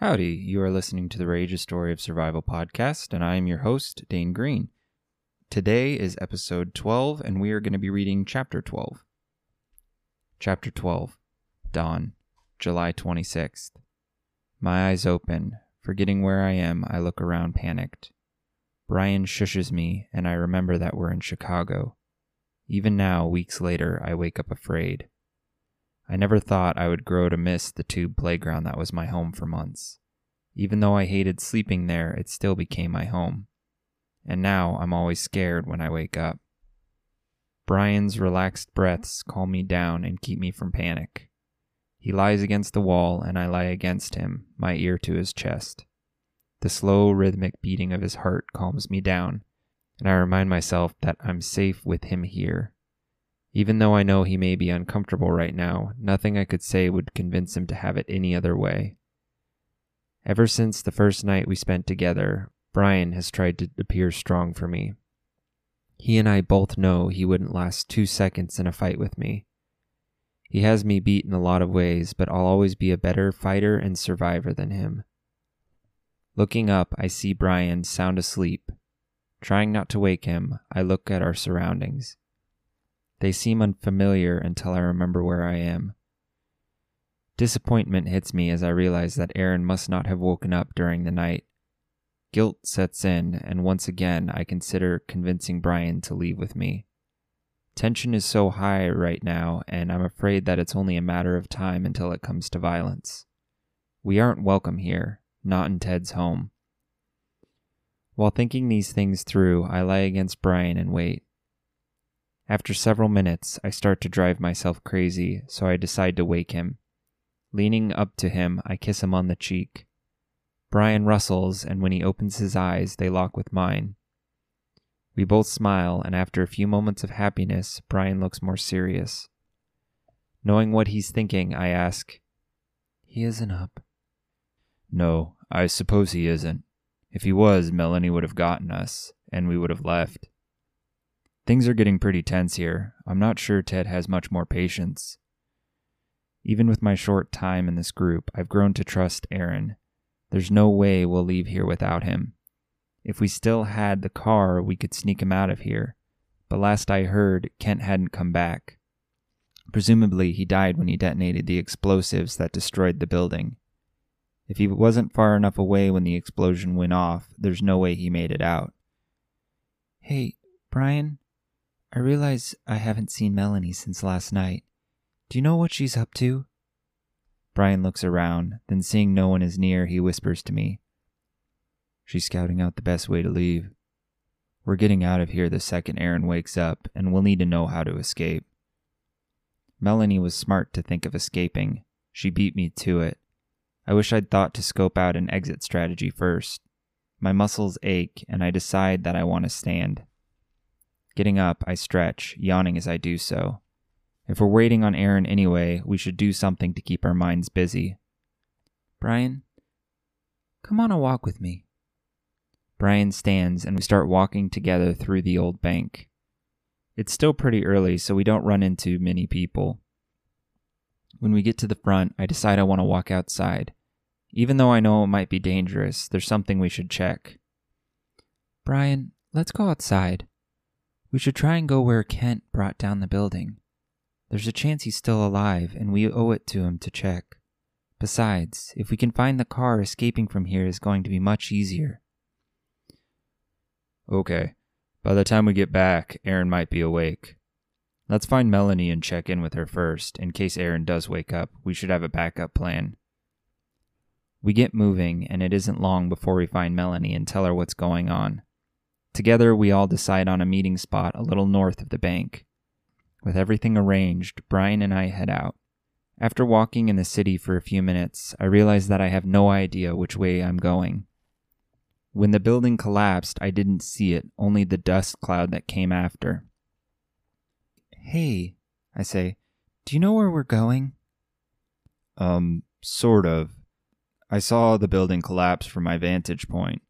Howdy, you are listening to the Rage a Story of Survival podcast, and I am your host, Dane Greene. Today is episode 12, and we are going to be reading chapter 12. Chapter 12 Dawn, July 26th. My eyes open. Forgetting where I am, I look around panicked. Brian shushes me, and I remember that we're in Chicago. Even now, weeks later, I wake up afraid. I never thought I would grow to miss the tube playground that was my home for months. Even though I hated sleeping there, it still became my home. And now I'm always scared when I wake up. Brian's relaxed breaths calm me down and keep me from panic. He lies against the wall, and I lie against him, my ear to his chest. The slow, rhythmic beating of his heart calms me down, and I remind myself that I'm safe with him here. Even though I know he may be uncomfortable right now, nothing I could say would convince him to have it any other way. Ever since the first night we spent together, Brian has tried to appear strong for me. He and I both know he wouldn't last two seconds in a fight with me. He has me beat in a lot of ways, but I'll always be a better fighter and survivor than him. Looking up, I see Brian sound asleep. Trying not to wake him, I look at our surroundings. They seem unfamiliar until I remember where I am. Disappointment hits me as I realize that Aaron must not have woken up during the night. Guilt sets in, and once again I consider convincing Brian to leave with me. Tension is so high right now, and I'm afraid that it's only a matter of time until it comes to violence. We aren't welcome here, not in Ted's home. While thinking these things through, I lie against Brian and wait. After several minutes, I start to drive myself crazy, so I decide to wake him. Leaning up to him, I kiss him on the cheek. Brian rustles, and when he opens his eyes, they lock with mine. We both smile, and after a few moments of happiness, Brian looks more serious. Knowing what he's thinking, I ask, He isn't up. No, I suppose he isn't. If he was, Melanie would have gotten us, and we would have left. Things are getting pretty tense here. I'm not sure Ted has much more patience. Even with my short time in this group, I've grown to trust Aaron. There's no way we'll leave here without him. If we still had the car, we could sneak him out of here. But last I heard, Kent hadn't come back. Presumably, he died when he detonated the explosives that destroyed the building. If he wasn't far enough away when the explosion went off, there's no way he made it out. Hey, Brian, I realize I haven't seen Melanie since last night. Do you know what she's up to? Brian looks around, then seeing no one is near, he whispers to me. She's scouting out the best way to leave. We're getting out of here the second Aaron wakes up, and we'll need to know how to escape. Melanie was smart to think of escaping. She beat me to it. I wish I'd thought to scope out an exit strategy first. My muscles ache, and I decide that I want to stand. Getting up, I stretch, yawning as I do so. If we're waiting on Aaron anyway, we should do something to keep our minds busy. Brian, come on a walk with me. Brian stands and we start walking together through the old bank. It's still pretty early, so we don't run into many people. When we get to the front, I decide I want to walk outside. Even though I know it might be dangerous, there's something we should check. Brian, let's go outside. We should try and go where Kent brought down the building. There's a chance he's still alive, and we owe it to him to check. Besides, if we can find the car, escaping from here is going to be much easier. Okay. By the time we get back, Aaron might be awake. Let's find Melanie and check in with her first. In case Aaron does wake up, we should have a backup plan. We get moving, and it isn't long before we find Melanie and tell her what's going on. Together, we all decide on a meeting spot a little north of the bank. With everything arranged, Brian and I head out. After walking in the city for a few minutes, I realize that I have no idea which way I'm going. When the building collapsed, I didn't see it, only the dust cloud that came after. Hey, I say, do you know where we're going? Um, sort of. I saw the building collapse from my vantage point.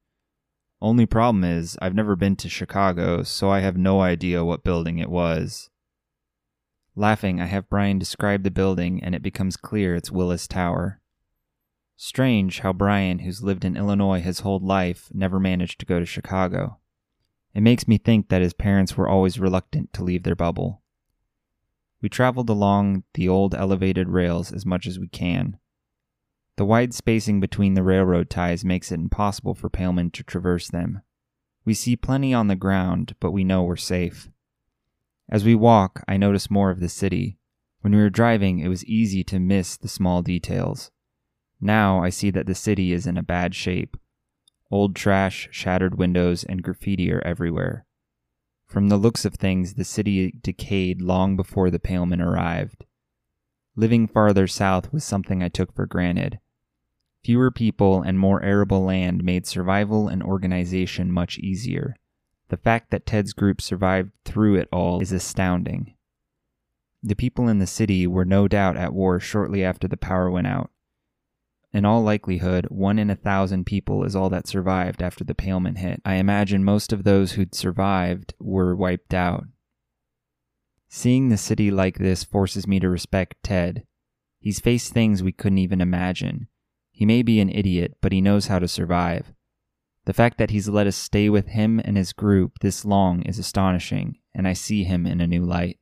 Only problem is, I've never been to Chicago, so I have no idea what building it was. Laughing, I have Brian describe the building, and it becomes clear it's Willis Tower. Strange how Brian, who's lived in Illinois his whole life, never managed to go to Chicago. It makes me think that his parents were always reluctant to leave their bubble. We traveled along the old elevated rails as much as we can. The wide spacing between the railroad ties makes it impossible for Palemen to traverse them. We see plenty on the ground, but we know we're safe. As we walk, I notice more of the city. When we were driving, it was easy to miss the small details. Now I see that the city is in a bad shape. Old trash, shattered windows, and graffiti are everywhere. From the looks of things, the city decayed long before the Palemen arrived. Living farther south was something I took for granted. Fewer people and more arable land made survival and organization much easier. The fact that Ted's group survived through it all is astounding. The people in the city were no doubt at war shortly after the power went out. In all likelihood, one in a thousand people is all that survived after the Palemen hit. I imagine most of those who'd survived were wiped out. Seeing the city like this forces me to respect Ted. He's faced things we couldn't even imagine. He may be an idiot, but he knows how to survive. The fact that he's let us stay with him and his group this long is astonishing, and I see him in a new light.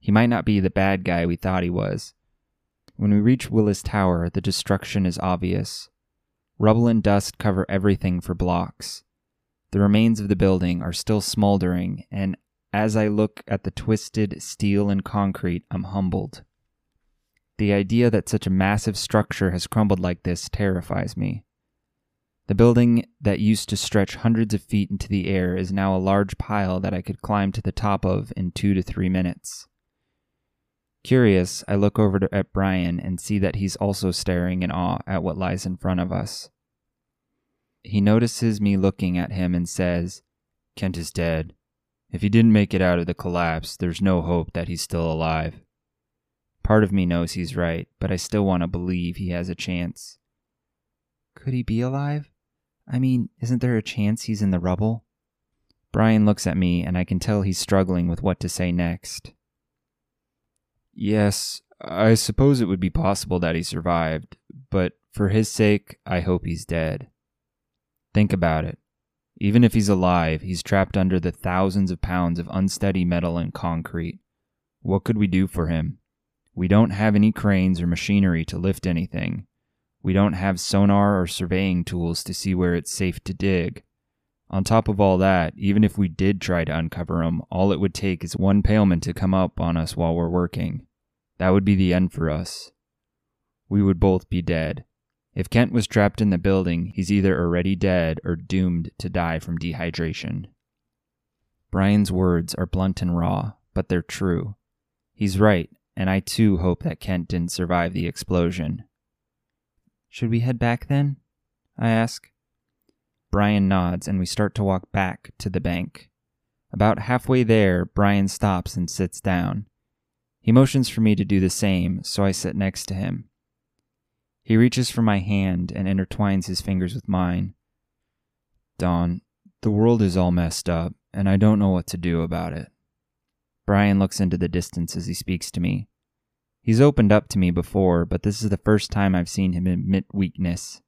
He might not be the bad guy we thought he was, when we reach Willis Tower, the destruction is obvious. Rubble and dust cover everything for blocks. The remains of the building are still smoldering, and as I look at the twisted steel and concrete, I'm humbled. The idea that such a massive structure has crumbled like this terrifies me. The building that used to stretch hundreds of feet into the air is now a large pile that I could climb to the top of in two to three minutes. Curious, I look over to, at Brian and see that he's also staring in awe at what lies in front of us. He notices me looking at him and says, Kent is dead. If he didn't make it out of the collapse, there's no hope that he's still alive. Part of me knows he's right, but I still want to believe he has a chance. Could he be alive? I mean, isn't there a chance he's in the rubble? Brian looks at me, and I can tell he's struggling with what to say next. Yes, I suppose it would be possible that he survived, but for his sake, I hope he's dead. Think about it. Even if he's alive, he's trapped under the thousands of pounds of unsteady metal and concrete. What could we do for him? We don't have any cranes or machinery to lift anything. We don't have sonar or surveying tools to see where it's safe to dig. On top of all that, even if we did try to uncover him, all it would take is one Palemen to come up on us while we're working. That would be the end for us. We would both be dead. If Kent was trapped in the building, he's either already dead or doomed to die from dehydration. Brian's words are blunt and raw, but they're true. He's right, and I too hope that Kent didn't survive the explosion. Should we head back then? I ask. Brian nods, and we start to walk back to the bank. About halfway there, Brian stops and sits down. He motions for me to do the same, so I sit next to him. He reaches for my hand and intertwines his fingers with mine. Dawn, the world is all messed up, and I don't know what to do about it. Brian looks into the distance as he speaks to me. He's opened up to me before, but this is the first time I've seen him admit weakness.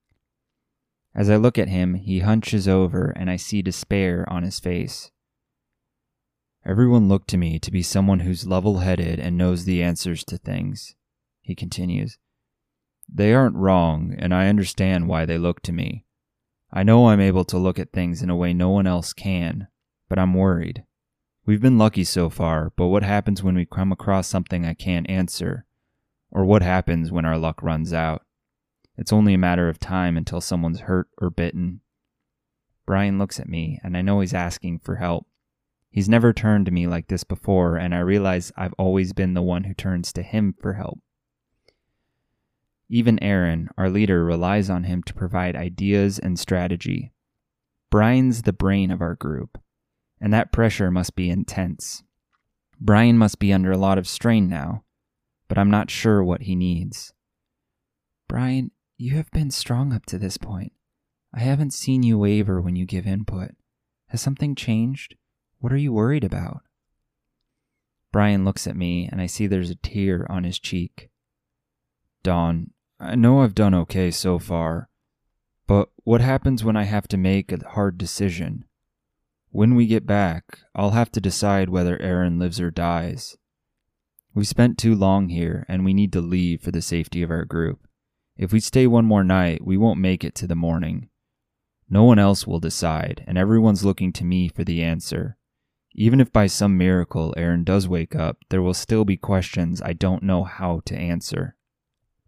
As I look at him, he hunches over and I see despair on his face. Everyone looked to me to be someone who's level headed and knows the answers to things. He continues. They aren't wrong, and I understand why they look to me. I know I'm able to look at things in a way no one else can, but I'm worried. We've been lucky so far, but what happens when we come across something I can't answer? Or what happens when our luck runs out? It's only a matter of time until someone's hurt or bitten. Brian looks at me, and I know he's asking for help. He's never turned to me like this before, and I realize I've always been the one who turns to him for help. Even Aaron, our leader, relies on him to provide ideas and strategy. Brian's the brain of our group, and that pressure must be intense. Brian must be under a lot of strain now, but I'm not sure what he needs. Brian, you have been strong up to this point. I haven't seen you waver when you give input. Has something changed? What are you worried about? Brian looks at me, and I see there's a tear on his cheek. Dawn, I know I've done okay so far, but what happens when I have to make a hard decision? When we get back, I'll have to decide whether Aaron lives or dies. We've spent too long here, and we need to leave for the safety of our group. If we stay one more night, we won't make it to the morning. No one else will decide, and everyone's looking to me for the answer. Even if by some miracle Aaron does wake up, there will still be questions I don't know how to answer.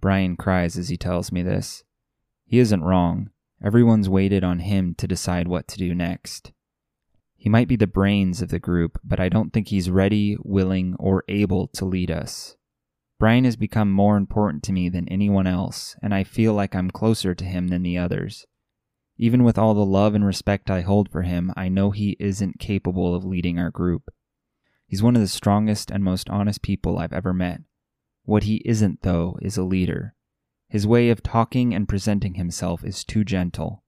Brian cries as he tells me this. He isn't wrong. Everyone's waited on him to decide what to do next. He might be the brains of the group, but I don't think he's ready, willing, or able to lead us. Brian has become more important to me than anyone else, and I feel like I'm closer to him than the others. Even with all the love and respect I hold for him, I know he isn't capable of leading our group. He's one of the strongest and most honest people I've ever met. What he isn't, though, is a leader. His way of talking and presenting himself is too gentle.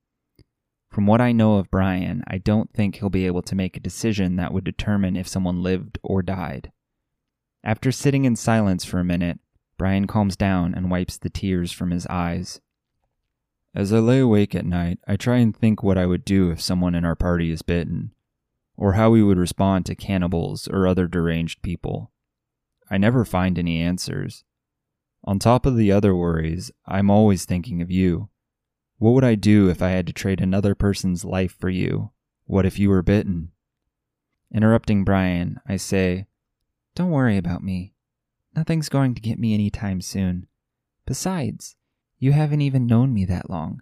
From what I know of Brian, I don't think he'll be able to make a decision that would determine if someone lived or died. After sitting in silence for a minute, Brian calms down and wipes the tears from his eyes. As I lay awake at night, I try and think what I would do if someone in our party is bitten, or how we would respond to cannibals or other deranged people. I never find any answers. On top of the other worries, I'm always thinking of you. What would I do if I had to trade another person's life for you? What if you were bitten? Interrupting Brian, I say, Don't worry about me. Nothing's going to get me any time soon. Besides, you haven't even known me that long.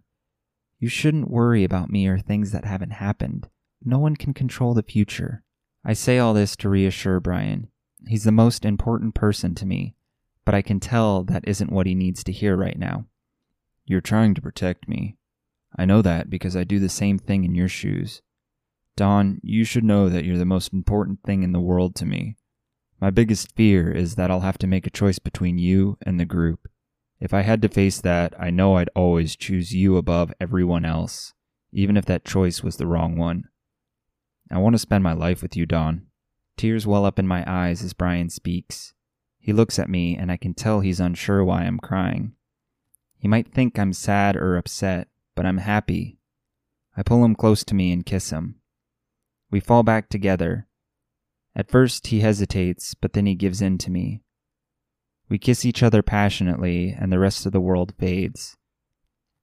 You shouldn't worry about me or things that haven't happened. No one can control the future. I say all this to reassure Brian. He's the most important person to me, but I can tell that isn't what he needs to hear right now. You're trying to protect me. I know that because I do the same thing in your shoes. Dawn, you should know that you're the most important thing in the world to me. My biggest fear is that I'll have to make a choice between you and the group. If I had to face that, I know I'd always choose you above everyone else, even if that choice was the wrong one. I want to spend my life with you, Dawn. Tears well up in my eyes as Brian speaks. He looks at me, and I can tell he's unsure why I'm crying. He might think I'm sad or upset, but I'm happy. I pull him close to me and kiss him. We fall back together. At first, he hesitates, but then he gives in to me. We kiss each other passionately, and the rest of the world fades.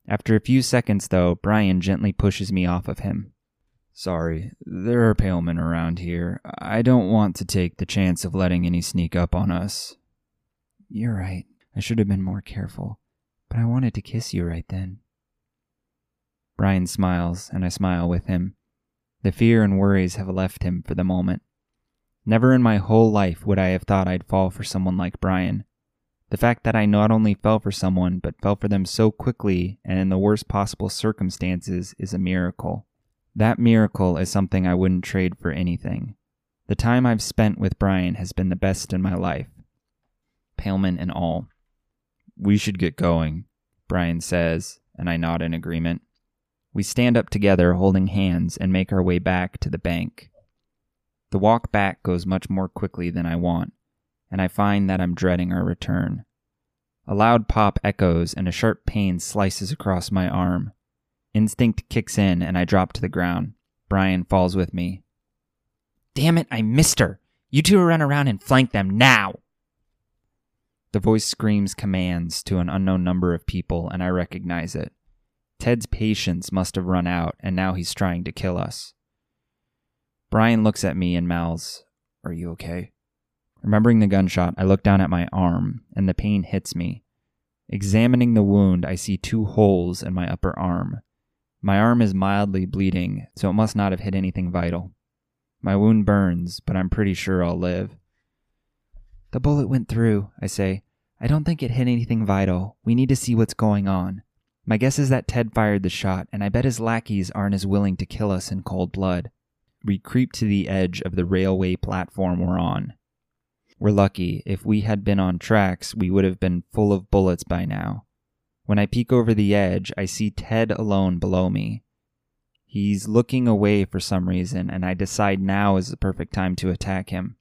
After a few seconds, though, Brian gently pushes me off of him. Sorry, there are palemen around here. I don't want to take the chance of letting any sneak up on us. You're right. I should have been more careful, but I wanted to kiss you right then. Brian smiles, and I smile with him. The fear and worries have left him for the moment. Never in my whole life would I have thought I'd fall for someone like Brian. The fact that I not only fell for someone, but fell for them so quickly and in the worst possible circumstances is a miracle. That miracle is something I wouldn't trade for anything. The time I've spent with Brian has been the best in my life. Paleman and all. We should get going, Brian says, and I nod in agreement. We stand up together, holding hands, and make our way back to the bank. The walk back goes much more quickly than I want and I find that I'm dreading our return. A loud pop echoes, and a sharp pain slices across my arm. Instinct kicks in, and I drop to the ground. Brian falls with me. Damn it, I missed her! You two run around and flank them now! The voice screams commands to an unknown number of people, and I recognize it. Ted's patience must have run out, and now he's trying to kill us. Brian looks at me and mouths, Are you okay? Remembering the gunshot, I look down at my arm, and the pain hits me. Examining the wound, I see two holes in my upper arm. My arm is mildly bleeding, so it must not have hit anything vital. My wound burns, but I'm pretty sure I'll live. The bullet went through, I say. I don't think it hit anything vital. We need to see what's going on. My guess is that Ted fired the shot, and I bet his lackeys aren't as willing to kill us in cold blood. We creep to the edge of the railway platform we're on. We're lucky. If we had been on tracks, we would have been full of bullets by now. When I peek over the edge, I see Ted alone below me. He's looking away for some reason, and I decide now is the perfect time to attack him.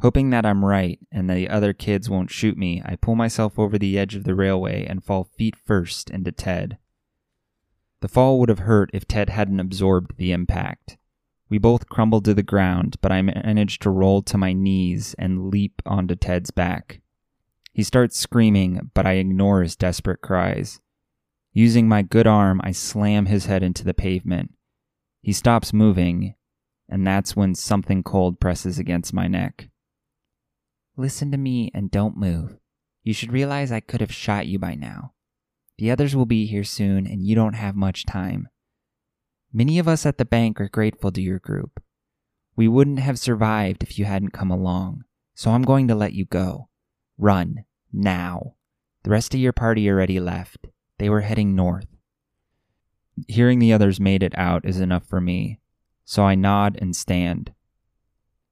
Hoping that I'm right and the other kids won't shoot me, I pull myself over the edge of the railway and fall feet first into Ted. The fall would have hurt if Ted hadn't absorbed the impact. We both crumbled to the ground, but I managed to roll to my knees and leap onto Ted's back. He starts screaming, but I ignore his desperate cries. Using my good arm, I slam his head into the pavement. He stops moving, and that's when something cold presses against my neck. Listen to me and don't move. You should realize I could have shot you by now. The others will be here soon, and you don't have much time. Many of us at the bank are grateful to your group. We wouldn't have survived if you hadn't come along, so I'm going to let you go. Run, now. The rest of your party already left. They were heading north. Hearing the others made it out is enough for me, so I nod and stand.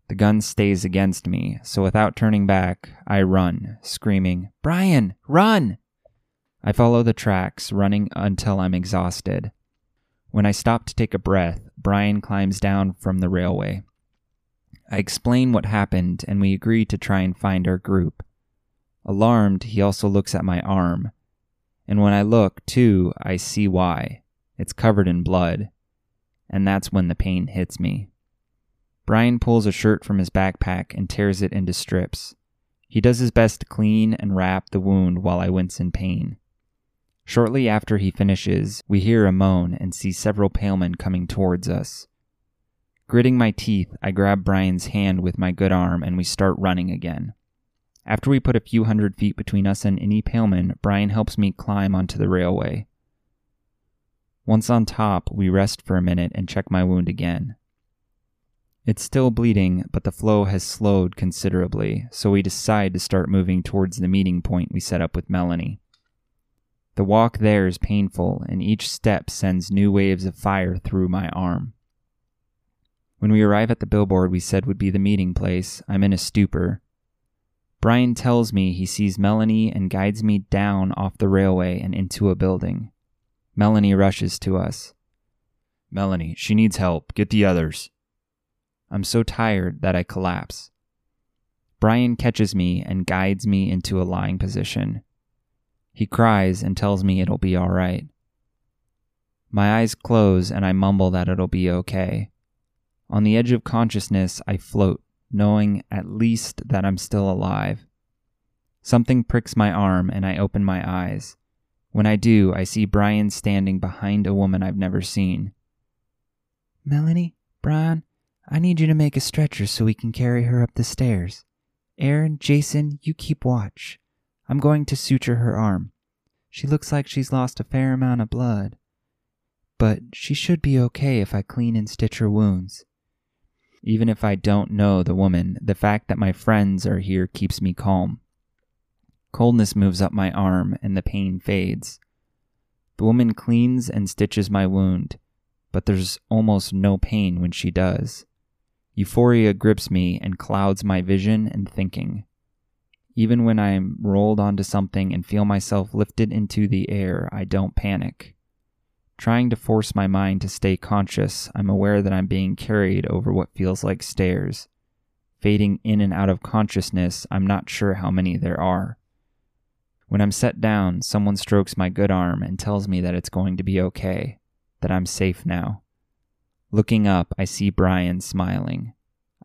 The gun stays against me, so without turning back, I run, screaming, Brian, run! I follow the tracks, running until I'm exhausted. When I stop to take a breath, Brian climbs down from the railway. I explain what happened, and we agree to try and find our group. Alarmed, he also looks at my arm. And when I look, too, I see why. It's covered in blood. And that's when the pain hits me. Brian pulls a shirt from his backpack and tears it into strips. He does his best to clean and wrap the wound while I wince in pain. Shortly after he finishes, we hear a moan and see several palemen coming towards us. Gritting my teeth, I grab Brian's hand with my good arm and we start running again. After we put a few hundred feet between us and any paleman, Brian helps me climb onto the railway. Once on top, we rest for a minute and check my wound again. It's still bleeding, but the flow has slowed considerably, so we decide to start moving towards the meeting point we set up with Melanie. The walk there is painful, and each step sends new waves of fire through my arm. When we arrive at the billboard we said would be the meeting place, I'm in a stupor. Brian tells me he sees Melanie and guides me down off the railway and into a building. Melanie rushes to us. Melanie, she needs help. Get the others. I'm so tired that I collapse. Brian catches me and guides me into a lying position. He cries and tells me it'll be all right. My eyes close and I mumble that it'll be okay. On the edge of consciousness, I float, knowing at least that I'm still alive. Something pricks my arm and I open my eyes. When I do, I see Brian standing behind a woman I've never seen. Melanie, Brian, I need you to make a stretcher so we can carry her up the stairs. Aaron, Jason, you keep watch. I'm going to suture her arm. She looks like she's lost a fair amount of blood. But she should be okay if I clean and stitch her wounds. Even if I don't know the woman, the fact that my friends are here keeps me calm. Coldness moves up my arm and the pain fades. The woman cleans and stitches my wound, but there's almost no pain when she does. Euphoria grips me and clouds my vision and thinking. Even when I am rolled onto something and feel myself lifted into the air, I don't panic. Trying to force my mind to stay conscious, I'm aware that I'm being carried over what feels like stairs. Fading in and out of consciousness, I'm not sure how many there are. When I'm set down, someone strokes my good arm and tells me that it's going to be okay, that I'm safe now. Looking up, I see Brian smiling.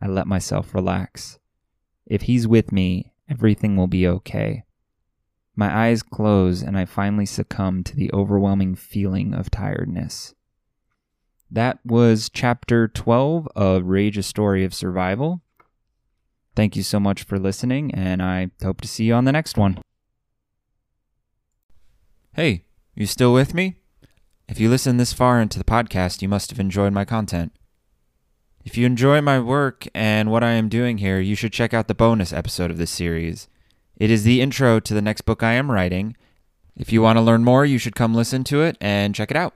I let myself relax. If he's with me, everything will be okay. My eyes close and I finally succumb to the overwhelming feeling of tiredness. That was chapter 12 of Rage a Story of Survival. Thank you so much for listening, and I hope to see you on the next one. Hey, you still with me? If you listen this far into the podcast, you must have enjoyed my content. If you enjoy my work and what I am doing here, you should check out the bonus episode of this series. It is the intro to the next book I am writing. If you want to learn more, you should come listen to it and check it out.